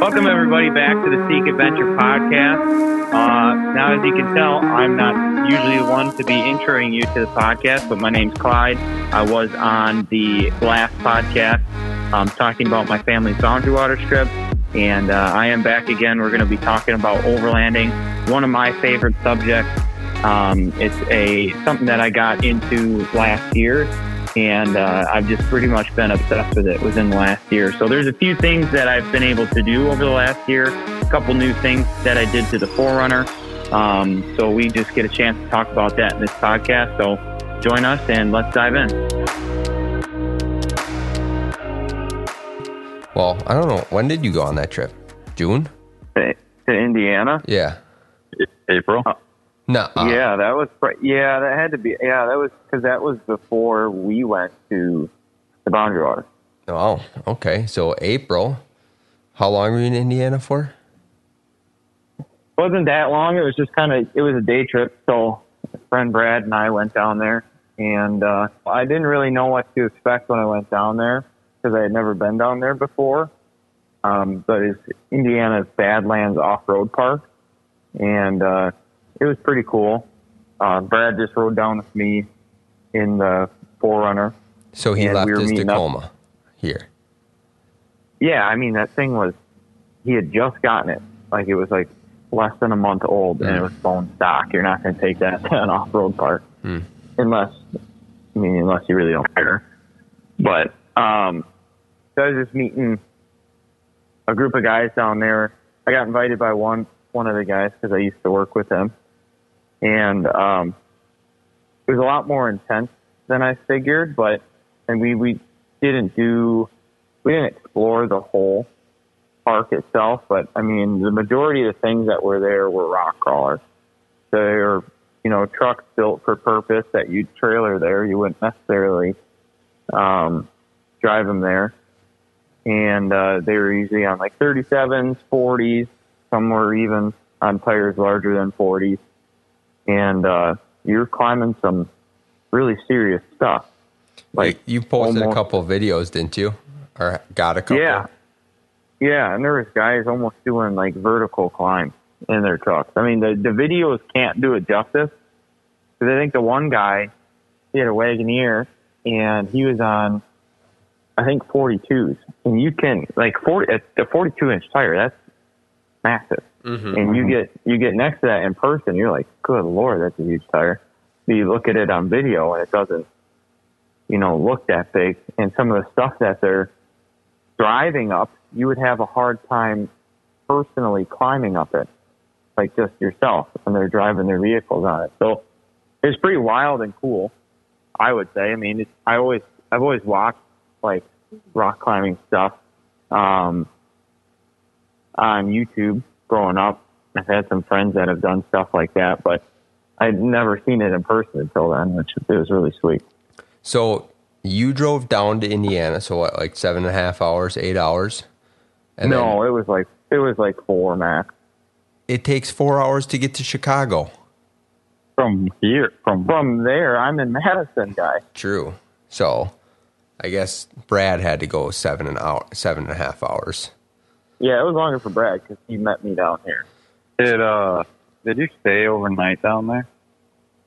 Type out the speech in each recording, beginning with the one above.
Welcome, everybody, back to the Seek Adventure podcast. Uh, now, as you can tell, I'm not usually the one to be introing you to the podcast, but my name's Clyde. I was on the last podcast um, talking about my family's boundary water trip, and uh, I am back again. We're going to be talking about overlanding, one of my favorite subjects. Um, it's a something that I got into last year, and uh, I've just pretty much been obsessed with it within the last year. So there's a few things that I've been able to do over the last year, a couple new things that I did to the 4Runner. Um, so we just get a chance to talk about that in this podcast. So join us and let's dive in. Well, I don't know. When did you go on that trip? June? To, to Indiana? Yeah. April. No. yeah, that was. Yeah, that had to be. Yeah, that was because that was before we went to the boundary water. Oh, okay. So April. How long were you in Indiana for? wasn't that long. It was just kind of it was a day trip. So friend Brad and I went down there, and uh, I didn't really know what to expect when I went down there because I had never been down there before. Um, but it's Indiana's Badlands Off Road Park, and uh, it was pretty cool. Uh, Brad just rode down with me in the 4Runner. So he left we his meeting up- Tacoma here. Yeah, I mean that thing was he had just gotten it. Like it was like less than a month old and it was bone stock. You're not gonna take that to an off road park. Hmm. Unless I mean unless you really don't care. But um so I was just meeting a group of guys down there. I got invited by one one of the guys because I used to work with him. And um it was a lot more intense than I figured, but and we we didn't do we didn't explore the whole park itself, but I mean, the majority of the things that were there were rock crawlers. They're, you know, trucks built for purpose that you'd trailer there. You wouldn't necessarily um, drive them there. And uh, they were usually on like 37s, 40s. Some were even on tires larger than 40s. And uh, you're climbing some really serious stuff. Like you posted almost- a couple of videos, didn't you? Or got a couple? Yeah. Yeah, and there was guys almost doing like vertical climbs in their trucks. I mean, the the videos can't do it justice because I think the one guy he had a Wagoneer and he was on I think 42s, and you can like 40 a- a 42 inch tire. That's massive, Mhm. and you get you get next to that in person, you're like, good lord, that's a huge tire. But You look at it on video and it doesn't, you know, look that big. And some of the stuff that they're driving up, you would have a hard time personally climbing up it, like just yourself when they're driving their vehicles on it. So it's pretty wild and cool, I would say. I mean, it's, I always, I've always watched like rock climbing stuff, um, on YouTube growing up. I've had some friends that have done stuff like that, but I'd never seen it in person until then, which it was really sweet. So you drove down to Indiana. So what, like seven and a half hours, eight hours? And no, it was like, it was like four max. it takes four hours to get to Chicago. From here, from From there, I'm in Madison, guy. True. So I guess Brad had to go seven and hour, seven and a half hours. Yeah, it was longer for Brad because he met me down here. did uh did you stay overnight down there?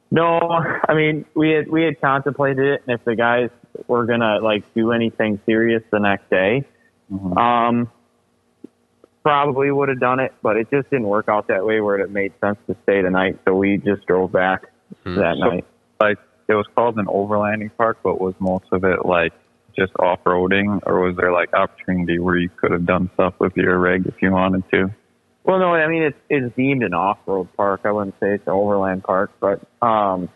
No, I mean we had we had contemplated it, and if the guys were gonna like do anything serious the next day, Mhm. um, probably would have done it, but it just didn't work out that way where it made sense to stay the night. So we just drove back that So- night. Like it was called an overlanding park, but was most of it like just off roading, or was there like opportunity where you could have done stuff with your rig if you wanted to? Well, no, I mean it's it's deemed an off-road park. I wouldn't say it's an overland park, but um,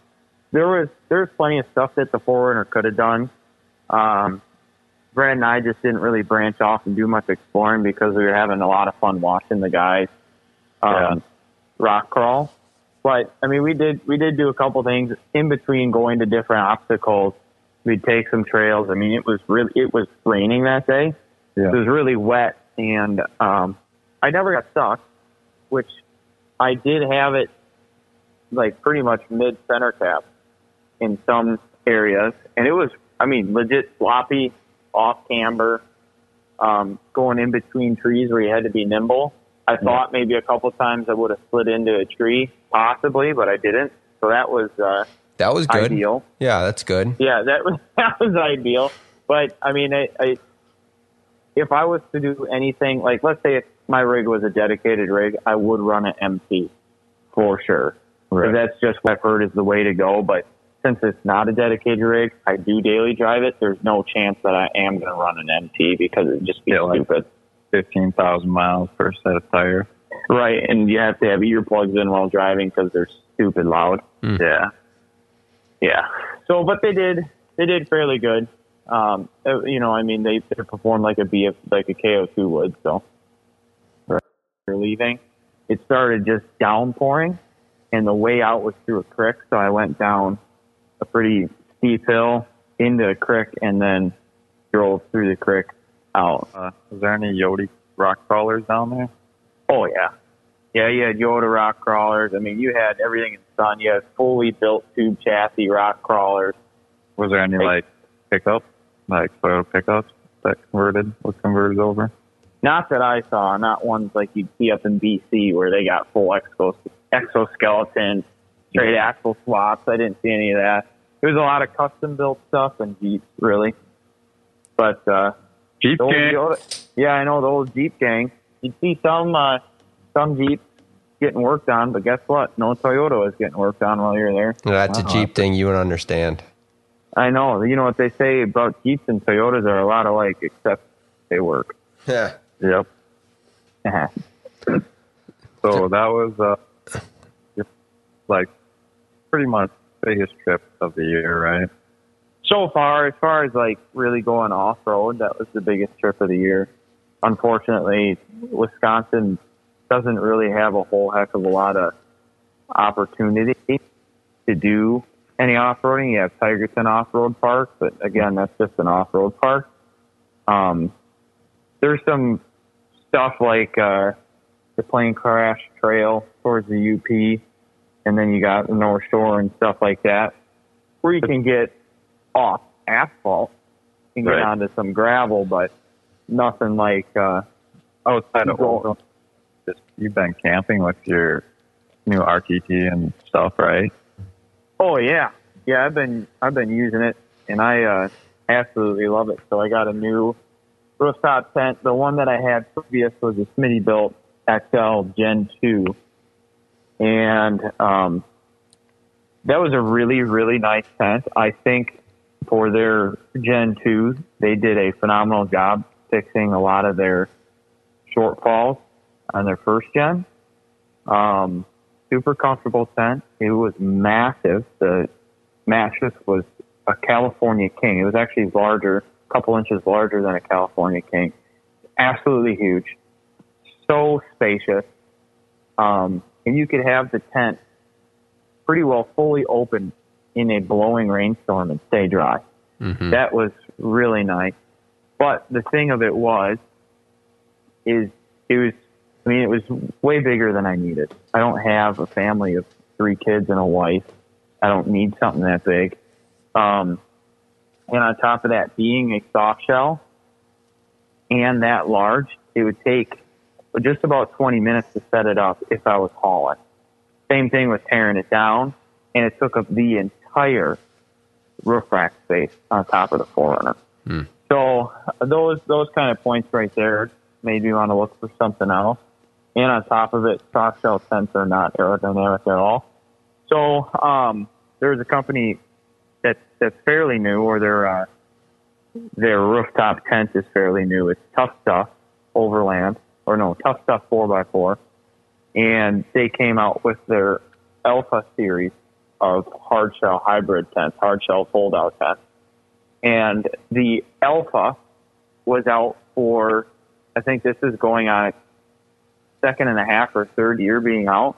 there was there's plenty of stuff that the 4Runner could have done. Um, Brad and I just didn't really branch off and do much exploring because we were having a lot of fun watching the guys um, Yeah. rock crawl. But I mean, we did we did do a couple things in between going to different obstacles. We'd take some trails. I mean, it was really it was raining that day. Yeah. It was really wet, and um, I never got stuck, which I did have it like pretty much mid center cap in some areas, and it was I mean legit sloppy, off camber. um, going in between trees where you had to be nimble. I thought maybe a couple times I would have slid into a tree, possibly, but I didn't. So that was uh, That was good. ideal. Yeah, that's good. Yeah, that was that was ideal. But I mean, I, I if I was to do anything like, let's say if my rig was a dedicated rig, I would run an MT for sure. Right. That's just what I've heard is the way to go. But since it's not a dedicated rig, I do daily drive it. There's no chance that I am going to run an MT because it'd just be Yeah, like- stupid. Fifteen thousand miles per set of tire. Right, and you have to have earplugs in while driving because they're stupid loud. Hmm. Yeah, yeah. So, but they did they did fairly good. Um, uh, you know, I mean, they, they performed like a BF like a KO2 would. So, right, they're leaving. It started just downpouring, and the way out was through a creek. So I went down a pretty steep hill into a creek, and then drove through the creek out. Uh, was there any Yodi rock crawlers down there? Oh yeah, yeah. You had Yota rock crawlers. I mean, you had everything in the sun. You had fully built tube chassis rock crawlers. Was there any like pickups, like Toyota pickups that converted was converted over? Not that I saw. Not ones like you'd see up in BC where they got full exos, exoskeleton, straight axle swaps. I didn't see any of that. There was a lot of custom built stuff and Jeeps, really. But uh, Jeep gang. Yoda, yeah, I know the old Jeep gang. You'd see some uh, some Jeeps getting worked on, but guess what? No Toyota was getting worked on while you're there. That's Wow. a Jeep thing you would understand. I know. You know what they say about Jeeps and Toyotas are a lot alike, except they work. Yeah. Yep. So that was uh, just like pretty much biggest trip of the year, right? so far, as far as like really going off road, that was the biggest trip of the year. Unfortunately, Wisconsin doesn't really have a whole heck of a lot of opportunity to do any off roading. You have Tigerton Off Road Park, but again, that's just an off road park. Um, there's some stuff like uh, the plane crash trail towards the UP, and then you got the North Shore and stuff like that, where you can get off asphalt and get Right. onto some gravel, but nothing like uh, Outside of Oregon, just you've been camping with your new RTT and stuff, right? Oh yeah, yeah. I've been I've been using it, and I uh, absolutely love it. So I got a new rooftop tent. The one that I had previous was a Smittybilt XL Gen two, and um, that was a really really nice tent. I think for their Gen two, they did a phenomenal job fixing a lot of their shortfalls on their first gen. Um, super comfortable tent. It was massive. The mattress was a California King. It was actually larger, a couple inches larger than a California King. Absolutely huge. So spacious. Um, and you could have the tent pretty well fully open in a blowing rainstorm and stay dry. hmm That was really nice. But the thing of it was, is it was, I mean, it was way bigger than I needed. I don't have a family of three kids and a wife. I don't need something that big. Um, and on top of that, being a soft shell and that large, it would take just about 20 minutes to set it up if I was hauling. Same thing with tearing it down, and it took up the entire roof rack space on top of the 4Runner. Hmm. So those those kind of points right there made me want to look for something else. And on top of it, soft shell tents are not aerodynamic at all. So um, there's a company that's that's fairly new, or their uh, their rooftop tent is fairly new. It's Tuff Stuff Overland, or no, Tuff Stuff Four x Four, and they came out with their Alpha series of hard shell hybrid tents, hard shell fold out tents. And the Alpha was out for, I think this is going on its second and a half or third year being out.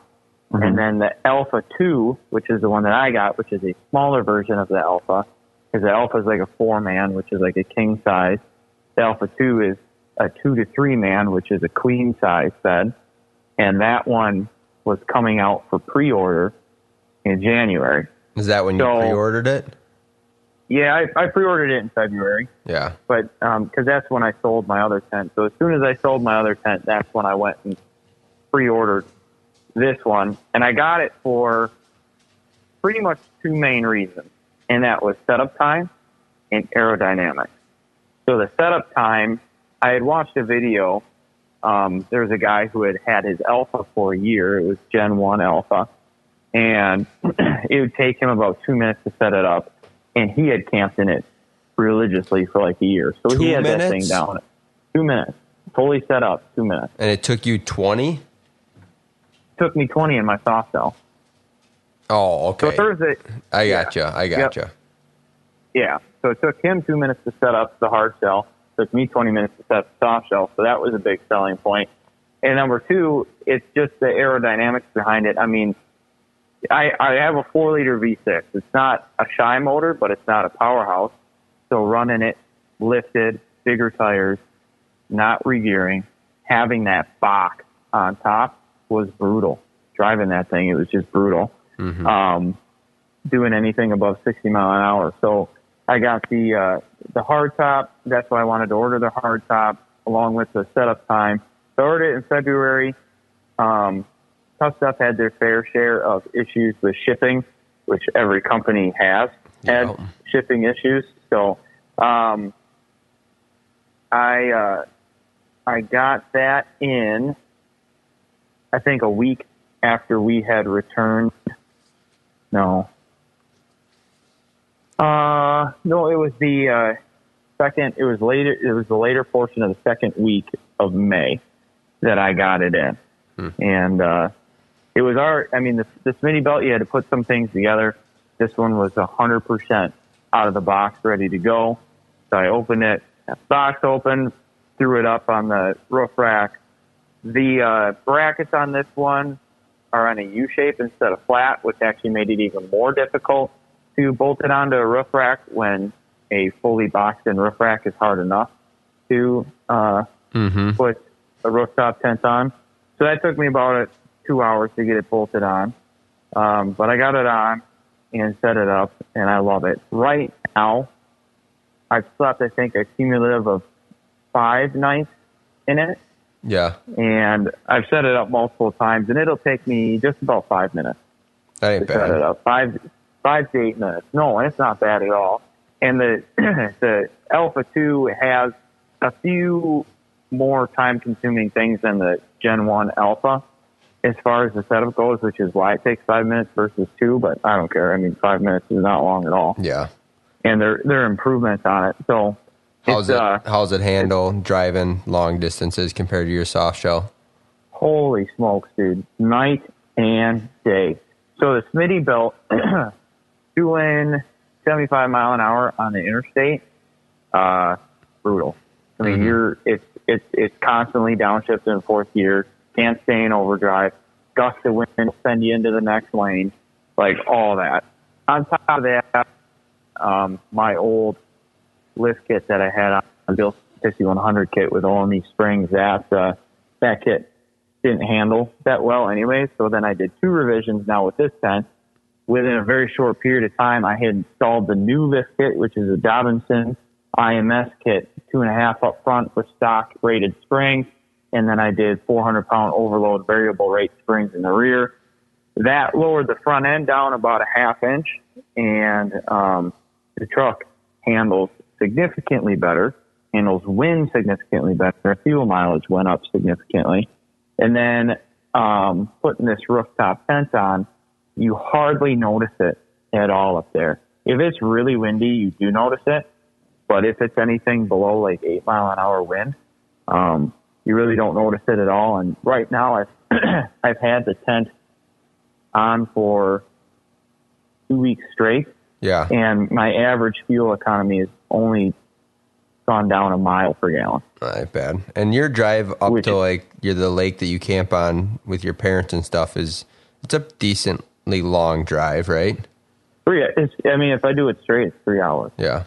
And mm-hmm. then the Alpha 2, which is the one that I got, which is a smaller version of the Alpha, because the Alpha is like a four man, which is like a king size. The Alpha 2 is a two to three man, which is a queen size bed. And that one was coming out for pre order in January. Is that when you pre-ordered it? Yeah, I, I pre-ordered it in February, Yeah. but um, because that's when I sold my other tent. So as soon as I sold my other tent, that's when I went and pre-ordered this one, and I got it for pretty much two main reasons, and that was setup time and aerodynamics. So the setup time, I had watched a video. Um, there was a guy who had had his Alpha for a year. It was Gen 1 Alpha. And it would take him about two minutes to set it up. And he had camped in it religiously for like a year. So Two he had that thing down. Two minutes. Fully set up, two minutes. And it took you 20? Took me 20 in my soft shell. Oh, So okay. Thursday, I yeah. gotcha. I Yep. gotcha. Yeah. So it took him two minutes to set up the hard shell. took me 20 minutes to set the soft shell. So that was a big selling point. And number two, it's just the aerodynamics behind it. I mean, I, I have a four liter V6. It's not a shy motor, but it's not a powerhouse. So running it lifted, bigger tires, not regearing, having that box on top was brutal. Driving that thing, it was just brutal. Um, doing anything above 60 mile an hour. So I got the uh, the hard top. That's why I wanted to order the hard top along with the setup time. So I ordered it in February. Um, Tuff Stuff had their fair share of issues with shipping, which every company has had shipping issues. So um, I uh, I got that in. I think a week after we had returned. No. Uh, no, it was the uh, second. It was later. It was the later portion of the second week of May that I got it in, and uh, it was our. I mean, this this Smittybilt. You had to put some things together. This one was a hundred percent out of the box, ready to go. So I opened it, box open, threw it up on the roof rack. The uh, brackets on this one are on a U shape instead of flat, which actually made it even more difficult to bolt it onto a roof rack when a fully boxed in roof rack is hard enough to uh, Mm-hmm. put a rooftop tent on. So that took me about two hours to get it bolted on. Um, but I got it on and set it up, and I love it. Right now, I've slept, I think, a cumulative of five nights in it, Yeah. and I've set it up multiple times, and it'll take me just about five minutes That to ain't set it up. Five, five to eight minutes. No, it's not bad at all. And the the Alpha Two has a few more time consuming things than the Gen One Alpha as far as the setup goes, which is why it takes five minutes versus two. But I don't care. I mean, five minutes is not long at all, Yeah. and there there are improvements on it. So How's it? uh, how's it handle driving long distances compared to your soft shell? Holy smokes, dude. Night and day. So the Smittybilt doing 75 mile an hour on the interstate, uh, brutal. I mean, Mhm. you're, it's, it's, it's constantly downshift in fourth gear, can't stay in overdrive, gust of wind send you into the next lane, like all that. On top of that, um, my old lift kit that I had on the Bill 5100 kit with OME springs, that, uh, that kit didn't handle that well anyway. So then I did two revisions now with this tent. Within a very short period of time, I had installed the new lift kit, which is a Dobinson IMS kit, two and a half up front with stock rated springs. And then I did 400 pound overload variable rate springs in the rear. That lowered the front end down about a half inch and, um, the truck handles significantly better, handles wind significantly better. Fuel mileage went up significantly. And then um, putting this rooftop tent on, you hardly notice it at all up there. If it's really windy, you do notice it. But if it's anything below like eight mile an hour wind, um, you really don't notice it at all. And right now, I've I've had the tent on for two weeks straight, Yeah. and my average fuel economy has only gone down a mile per gallon. Not ain't bad. And your drive up Which to like you're the lake that you camp on with your parents and stuff is it's a decently long drive, right? Three. It's, I mean, if I do it straight, it's three hours. Yeah.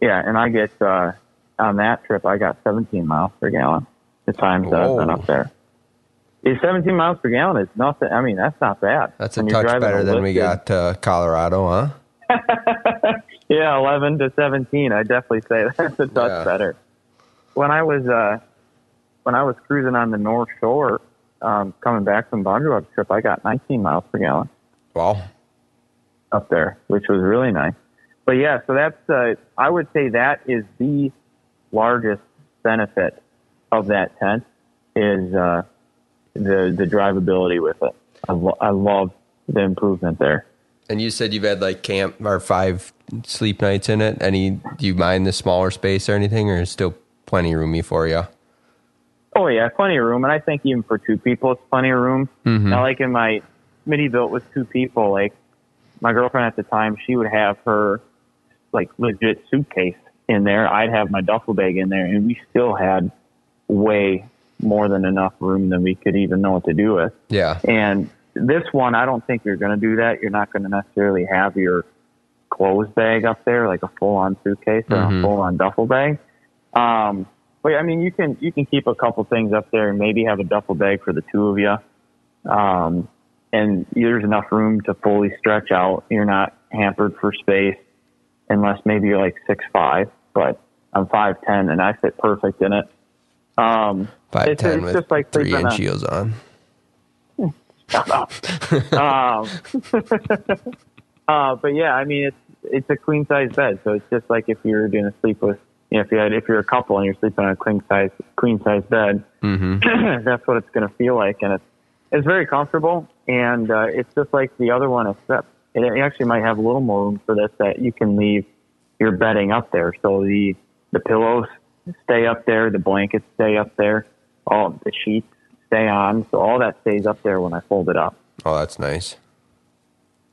Yeah, and I get uh, on that trip, I got 17 miles per gallon. The times that I've been up there. Yeah, 17 miles per gallon is nothing. I mean, that's not bad. That's a touch better than we got to Colorado, huh? Yeah, 11 to 17. I definitely say that's a touch Yeah. better. When I was uh, when I was cruising on the North Shore, um, coming back from Watch trip, I got 19 miles per gallon Well, up there, which was really nice. But yeah, so that's uh, I would say that is the largest benefit of that tent is uh, the the drivability with it. I, lo- I love the improvement there. And you said you've had like camp or five sleep nights in it. Any? Do you mind the smaller space or anything, or is it still plenty roomy for you? Oh yeah, plenty of room, and I think even for two people, it's plenty of room. Mhm. Now, like in my mini built with two people, like my girlfriend at the time, she would have her like legit suitcase in there. I'd have my duffel bag in there, and we still had way more than enough room than we could even know what to do with. Yeah. And this one, I don't think you're going to do that. You're not going to necessarily have your clothes bag up there, like a full on suitcase or Mhm. a full on duffel bag. Um, but I mean, you can you can keep a couple things up there and maybe have a duffel bag for the two of you. Um, and there's enough room to fully stretch out. You're not hampered for space, unless maybe you're like six five. But I'm five ten, and I fit perfect in it. Um, Five it's, ten it's with just like three inch heels on. Shut up. um, uh, but yeah, I mean, it's it's a queen size bed, so it's just like if you're doing a sleep with, you know, if you had if you're a couple and you're sleeping on a queen size queen size bed, Mm-hmm. that's what it's going to feel like, and it's it's very comfortable, and uh, it's just like the other one, except it actually might have a little more room for this that you can leave your bedding up there, so the the pillows stay up there, the blankets stay up there, all the sheets stay on, so all that stays up there when I fold it up. Oh, that's nice.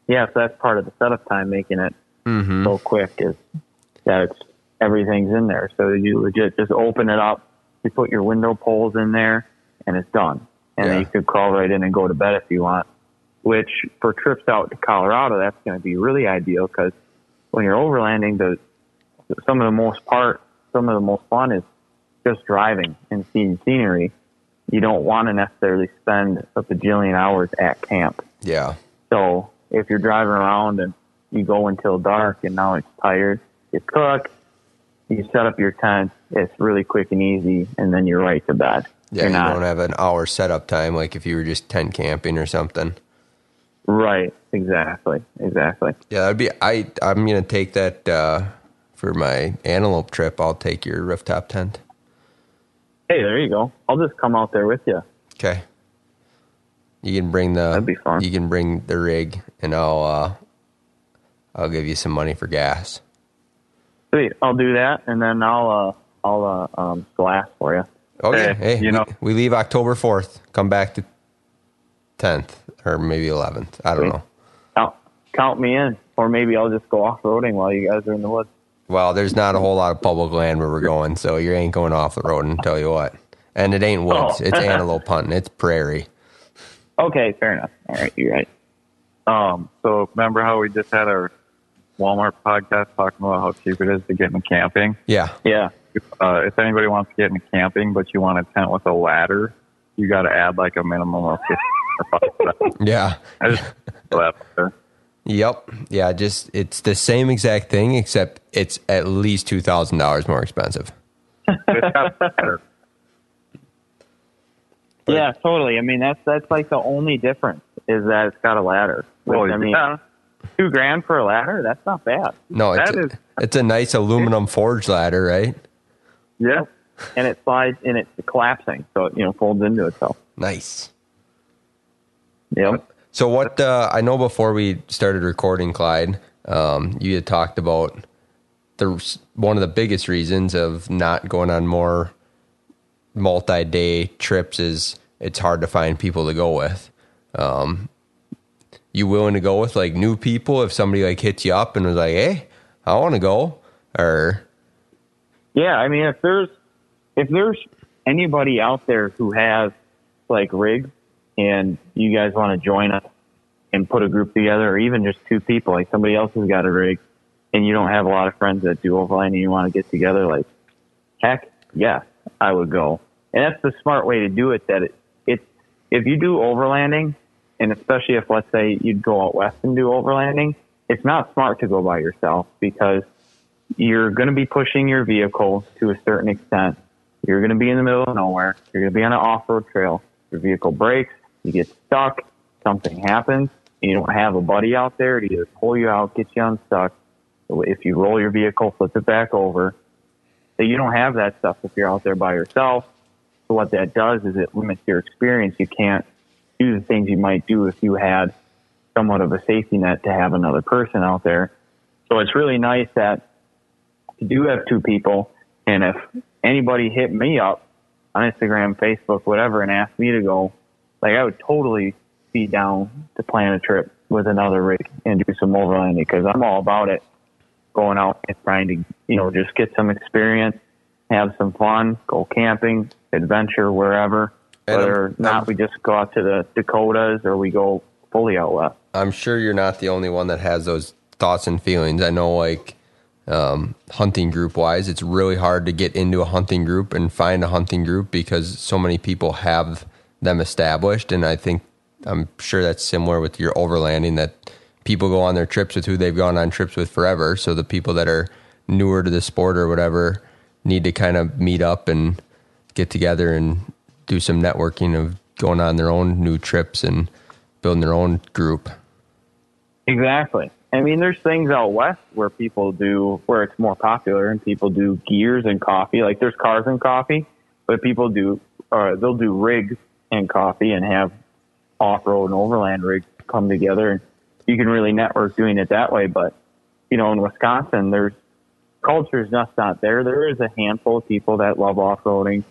Yeah, so that's part of the setup time, making it Mm-hmm. so quick is that it's everything's in there. So you legit just open it up, you put your window poles in there, and it's done. And Yeah. then you could crawl right in and go to bed if you want. Which for trips out to Colorado, that's going to be really ideal because when you're overlanding, the some of the most part, some of the most fun is just driving and seeing scenery. You don't want to necessarily spend a bajillion hours at camp. Yeah. So if you're driving around and you go until dark and now it's tired, you cook, you set up your tent, it's really quick and easy, and then you're right to bed. Yeah. you're You not don't have an hour setup time like if you were just tent camping or something. right. Exactly. Exactly. Yeah, that'd be. I I'm gonna take that uh, for my antelope trip. I'll take your rooftop tent. Hey, there you go. I'll just come out there with you. Okay. You can bring the. That'd be fun. You can bring the rig, and I'll uh, I'll give you some money for gas. Sweet. I'll do that, and then I'll uh, I'll uh, um, glass for you. Okay. Hey, Hey, you know- we, we leave October fourth. Come back to tenth or maybe eleventh. I don't Sweet. know. Count, count me in, or maybe I'll just go off roading while you guys are in the woods. Well, there's not a whole lot of public land where we're going, so you ain't going off the road. And tell you what, and it ain't woods. Oh. It's antelope hunting. It's prairie. Okay, fair enough. All right, you're right. Um, so remember how we just had our Walmart podcast talking about how cheap it is to get into camping? Yeah. Yeah. Uh, if anybody wants to get into camping, but you want a tent with a ladder, you got to add like a minimum of 50 or five. Yeah. I just there. Yep. Yeah, just it's the same exact thing except it's at least two thousand dollars more expensive. It's got a ladder. Yeah, totally. I mean, that's that's like the only difference is that it's got a ladder. Which, Well, I mean, yeah. two grand for a ladder? That's not bad. No, it's That a, is- it's a nice aluminum forged ladder, right? Yeah. And it slides and it's collapsing, so it you know folds into itself. Nice. Yep. So what uh, I know before we started recording, Clyde, um, you had talked about the one of the biggest reasons of not going on more multi-day trips is it's hard to find people to go with. Um, you willing to go with like new people if somebody like hits you up and was like, "Hey, I want to go," or Yeah, I mean, if there's if there's anybody out there who has like rigs and you guys want to join us and put a group together, or even just two people, like somebody else has got a rig, and you don't have a lot of friends that do overland, and you want to get together, like heck, yeah, I would go. And that's the smart way to do it. That it, it's if you do overlanding, and especially if let's say you'd go out west and do overlanding, it's not smart to go by yourself because you're going to be pushing your vehicle to a certain extent. You're going to be in the middle of nowhere. You're going to be on an off-road trail. Your vehicle breaks. You get stuck. Something happens. And you don't have a buddy out there to either pull you out, get you unstuck. If you roll your vehicle, flip it back over. So you don't have that stuff if you're out there by yourself. So what that does is it limits your experience. You can't do the things you might do if you had somewhat of a safety net to have another person out there. So it's really nice that you do have two people. And if anybody hit me up on Instagram, Facebook, whatever, and asked me to go, like I would totally be down to plan a trip with another rig and do some overlanding because I'm all about it. Going out and trying to, you know, just get some experience, have some fun, go camping, adventure, wherever. And Whether or not we just go out to the Dakotas or we go fully out west. I'm sure you're not the only one that has those thoughts and feelings. I know, like um, hunting group wise, it's really hard to get into a hunting group and find a hunting group because so many people have them established. And I think I'm sure that's similar with your overlanding that people go on their trips with who they've gone on trips with forever. So the people that are newer to the sport or whatever need to kind of meet up and get together and do some networking of going on their own new trips and building their own group. Exactly. I mean, there's things out west where people do where it's more popular, and people do gears and coffee. Like there's cars and coffee, but people do, or they'll do rigs and coffee, and have off-road and overland rigs come together, and you can really network doing it that way. But you know, in Wisconsin, there's culture is just not there. There is a handful of people that love off-roading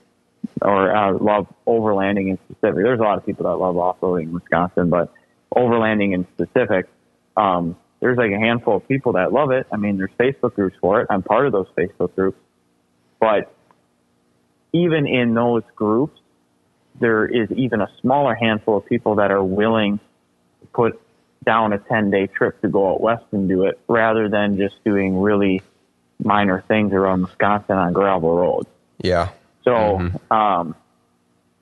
or uh, love overlanding in specific. There's a lot of people that love off-roading in Wisconsin, but overlanding in specific, um, there's like a handful of people that love it. I mean, there's Facebook groups for it. I'm part of those Facebook groups, but even in those groups, there is even a smaller handful of people that are willing to put down a 10 day trip to go out west and do it rather than just doing really minor things around Wisconsin on gravel roads. Yeah. So um,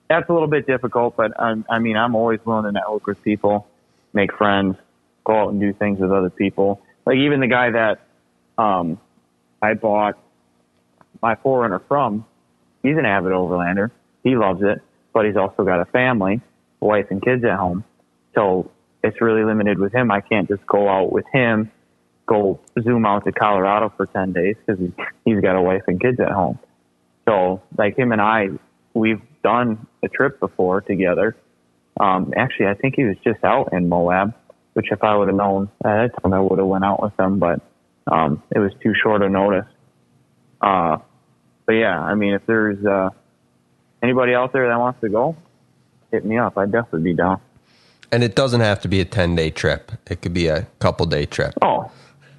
that's a little bit difficult, but I'm, I mean, I'm always willing to network with people, make friends, go out and do things with other people. Like even the guy that um, I bought my 4Runner from, he's an avid overlander. He loves it, but he's also got a family, wife and kids at home. So it's really limited with him. I can't just go out with him, go zoom out to Colorado for 10 days because he's got a wife and kids at home. So like him and I, we've done a trip before together. Um, actually, I think he was just out in Moab, which if I would have known at that time, I would have went out with him, but, um, it was too short a notice. Uh, but yeah, I mean, if there's, uh, anybody out there that wants to go, hit me up. I'd definitely be down. And it doesn't have to be a 10 day trip, it could be a couple day trip. Oh,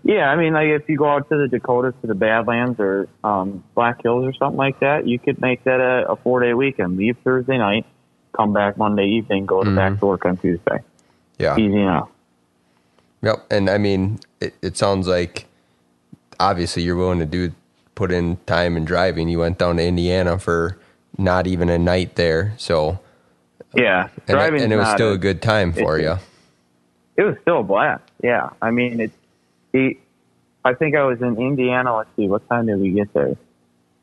yeah. I mean, like if you go out to the Dakotas, to the Badlands, or um, Black Hills, or something like that, you could make that a, a four day weekend. Leave Thursday night, come back Monday evening, go to back to work on Tuesday. Yeah. Easy enough. Yep. And I mean, it, it sounds like obviously you're willing to do put in time and driving. You went down to Indiana for not even a night there. So, Yeah, and, it, and it was still a- a good time for it's- you. It was still a blast. Yeah, I mean, it. it I think I was in Indiana. Let's see, what time did we get there?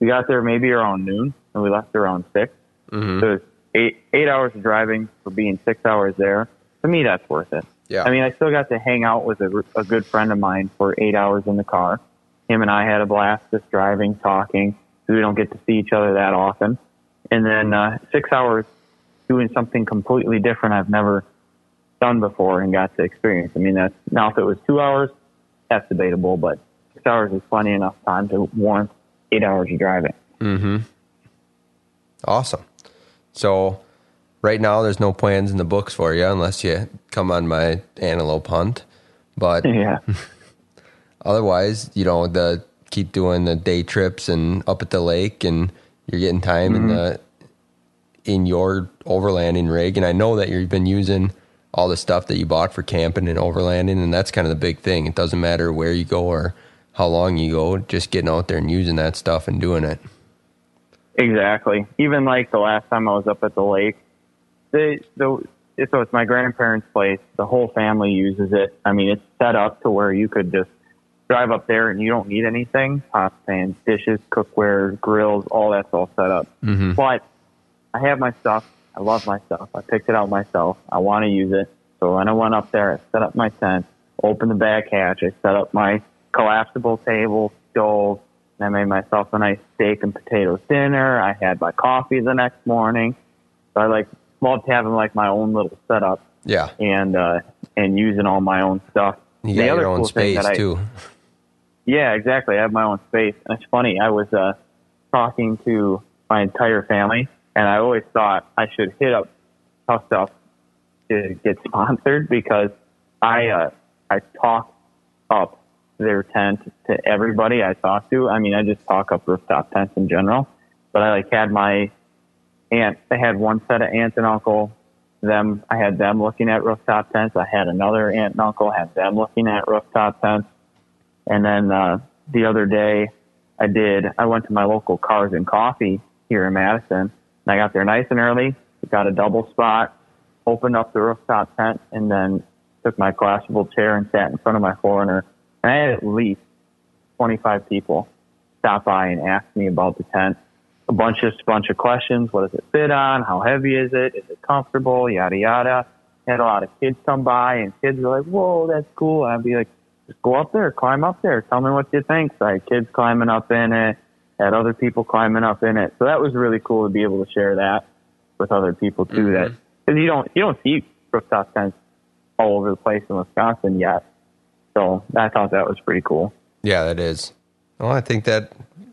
We got there maybe around noon, and we left around 6 Mhm. So it was eight eight hours of driving for being six hours there. To me, that's worth it. Yeah. I mean, I still got to hang out with a, a good friend of mine for eight hours in the car. Him and I had a blast just driving, talking. We don't get to see each other that often. And then uh, six hours doing something completely different I've never done before and got to experience. I mean, that's now if it was two hours, that's debatable, but six hours is plenty enough time to warrant eight hours of driving. Mm-hmm. Awesome. So, right now, there's no plans in the books for you unless you come on my antelope hunt. But yeah. otherwise, you know, the keep doing the day trips and up at the lake, and you're getting time in mm-hmm. the in your overlanding rig. And I know that you've been using all the stuff that you bought for camping and overlanding, and that's kind of the big thing. It doesn't matter where you go or how long you go, just getting out there and using that stuff and doing it. Exactly. Even like the last time I was up at the lake, the the so it's my grandparents' place. The whole family uses it. I mean, it's set up to where you could just drive up there and you don't need anything. Pot pans, dishes, cookware, grills, all that's all set up. Mm-hmm. But I have my stuff. I love my stuff. I picked it out myself. I want to use it. So when I went up there, I set up my tent, opened the back hatch. I set up my collapsible table, stove. And I made myself a nice steak and potatoes dinner. I had my coffee the next morning. So I like loved having like my own little setup Yeah. and uh, and using all my own stuff. You The got other your own cool space I- too. Yeah, exactly. I have my own space. And it's funny, I was uh, talking to my entire family, and I always thought I should hit up Tuff Stuff to get sponsored because I uh, I talk up their tent to everybody I talk to. I mean, I just talk up rooftop tents in general, but I like had my aunt. I had one set of aunt and uncle. Them, I had them looking at rooftop tents. I had another aunt and uncle, had them looking at rooftop tents. And then uh, the other day, I did. I went to my local Cars and Coffee here in Madison, and I got there nice and early. Got a double spot, opened up the rooftop tent, and then took my collapsible chair and sat in front of my 4Runner. And I had at least 25 people stop by and ask me about the tent. A bunch of bunch of questions. What does it fit on? How heavy is it? Is it comfortable? Yada yada. Had a lot of kids come by, and kids were like, "Whoa, that's cool." And I'd be like, just go up there, climb up there, tell me what you think. So I had kids climbing up in it, had other people climbing up in it. So that was really cool to be able to share that with other people too. That because you don't you don't see rooftop tents all over the place in Wisconsin yet. So I thought that was pretty cool. Yeah, that is. Well, I think that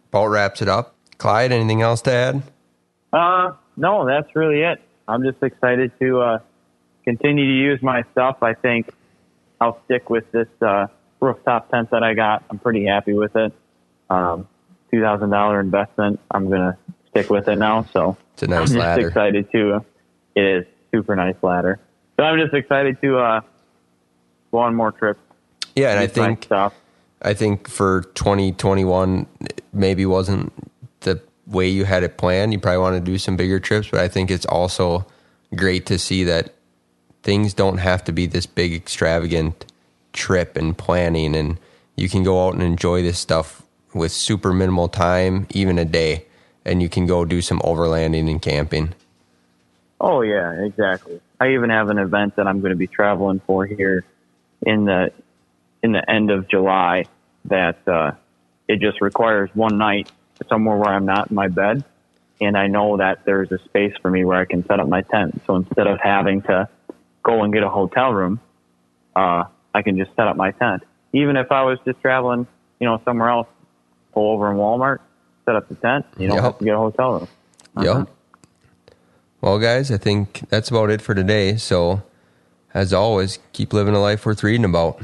about wraps it up. Clyde, anything else to add? Uh, no, that's really it. I'm just excited to uh, continue to use my stuff. I think I'll stick with this uh, rooftop tent that I got. I'm pretty happy with it. Um, Two thousand dollar investment. I'm gonna stick with it now. So It's a nice I'm just excited to. It is super nice ladder. So I'm just excited to uh, go on more trips. Yeah, and I think. I think for 2021 it maybe wasn't the way you had it planned. You probably want to do some bigger trips, but I think it's also great to see that things don't have to be this big extravagant trip and planning and you can go out and enjoy this stuff with super minimal time, even a day, and you can go do some overlanding and camping. Oh yeah, exactly. I even have an event that I'm going to be traveling for here in the in the end of July. That uh, it just requires one night somewhere where I'm not in my bed, and I know that there's a space for me where I can set up my tent. So instead of having to go and get a hotel room, uh, I can just set up my tent. Even if I was just traveling, you know, somewhere else, pull over in Walmart, set up the tent. You don't Yep. have to get a hotel room. Yep. Uh-huh. Well, guys, I think that's about it for today. So, as always, keep living a life worth reading about.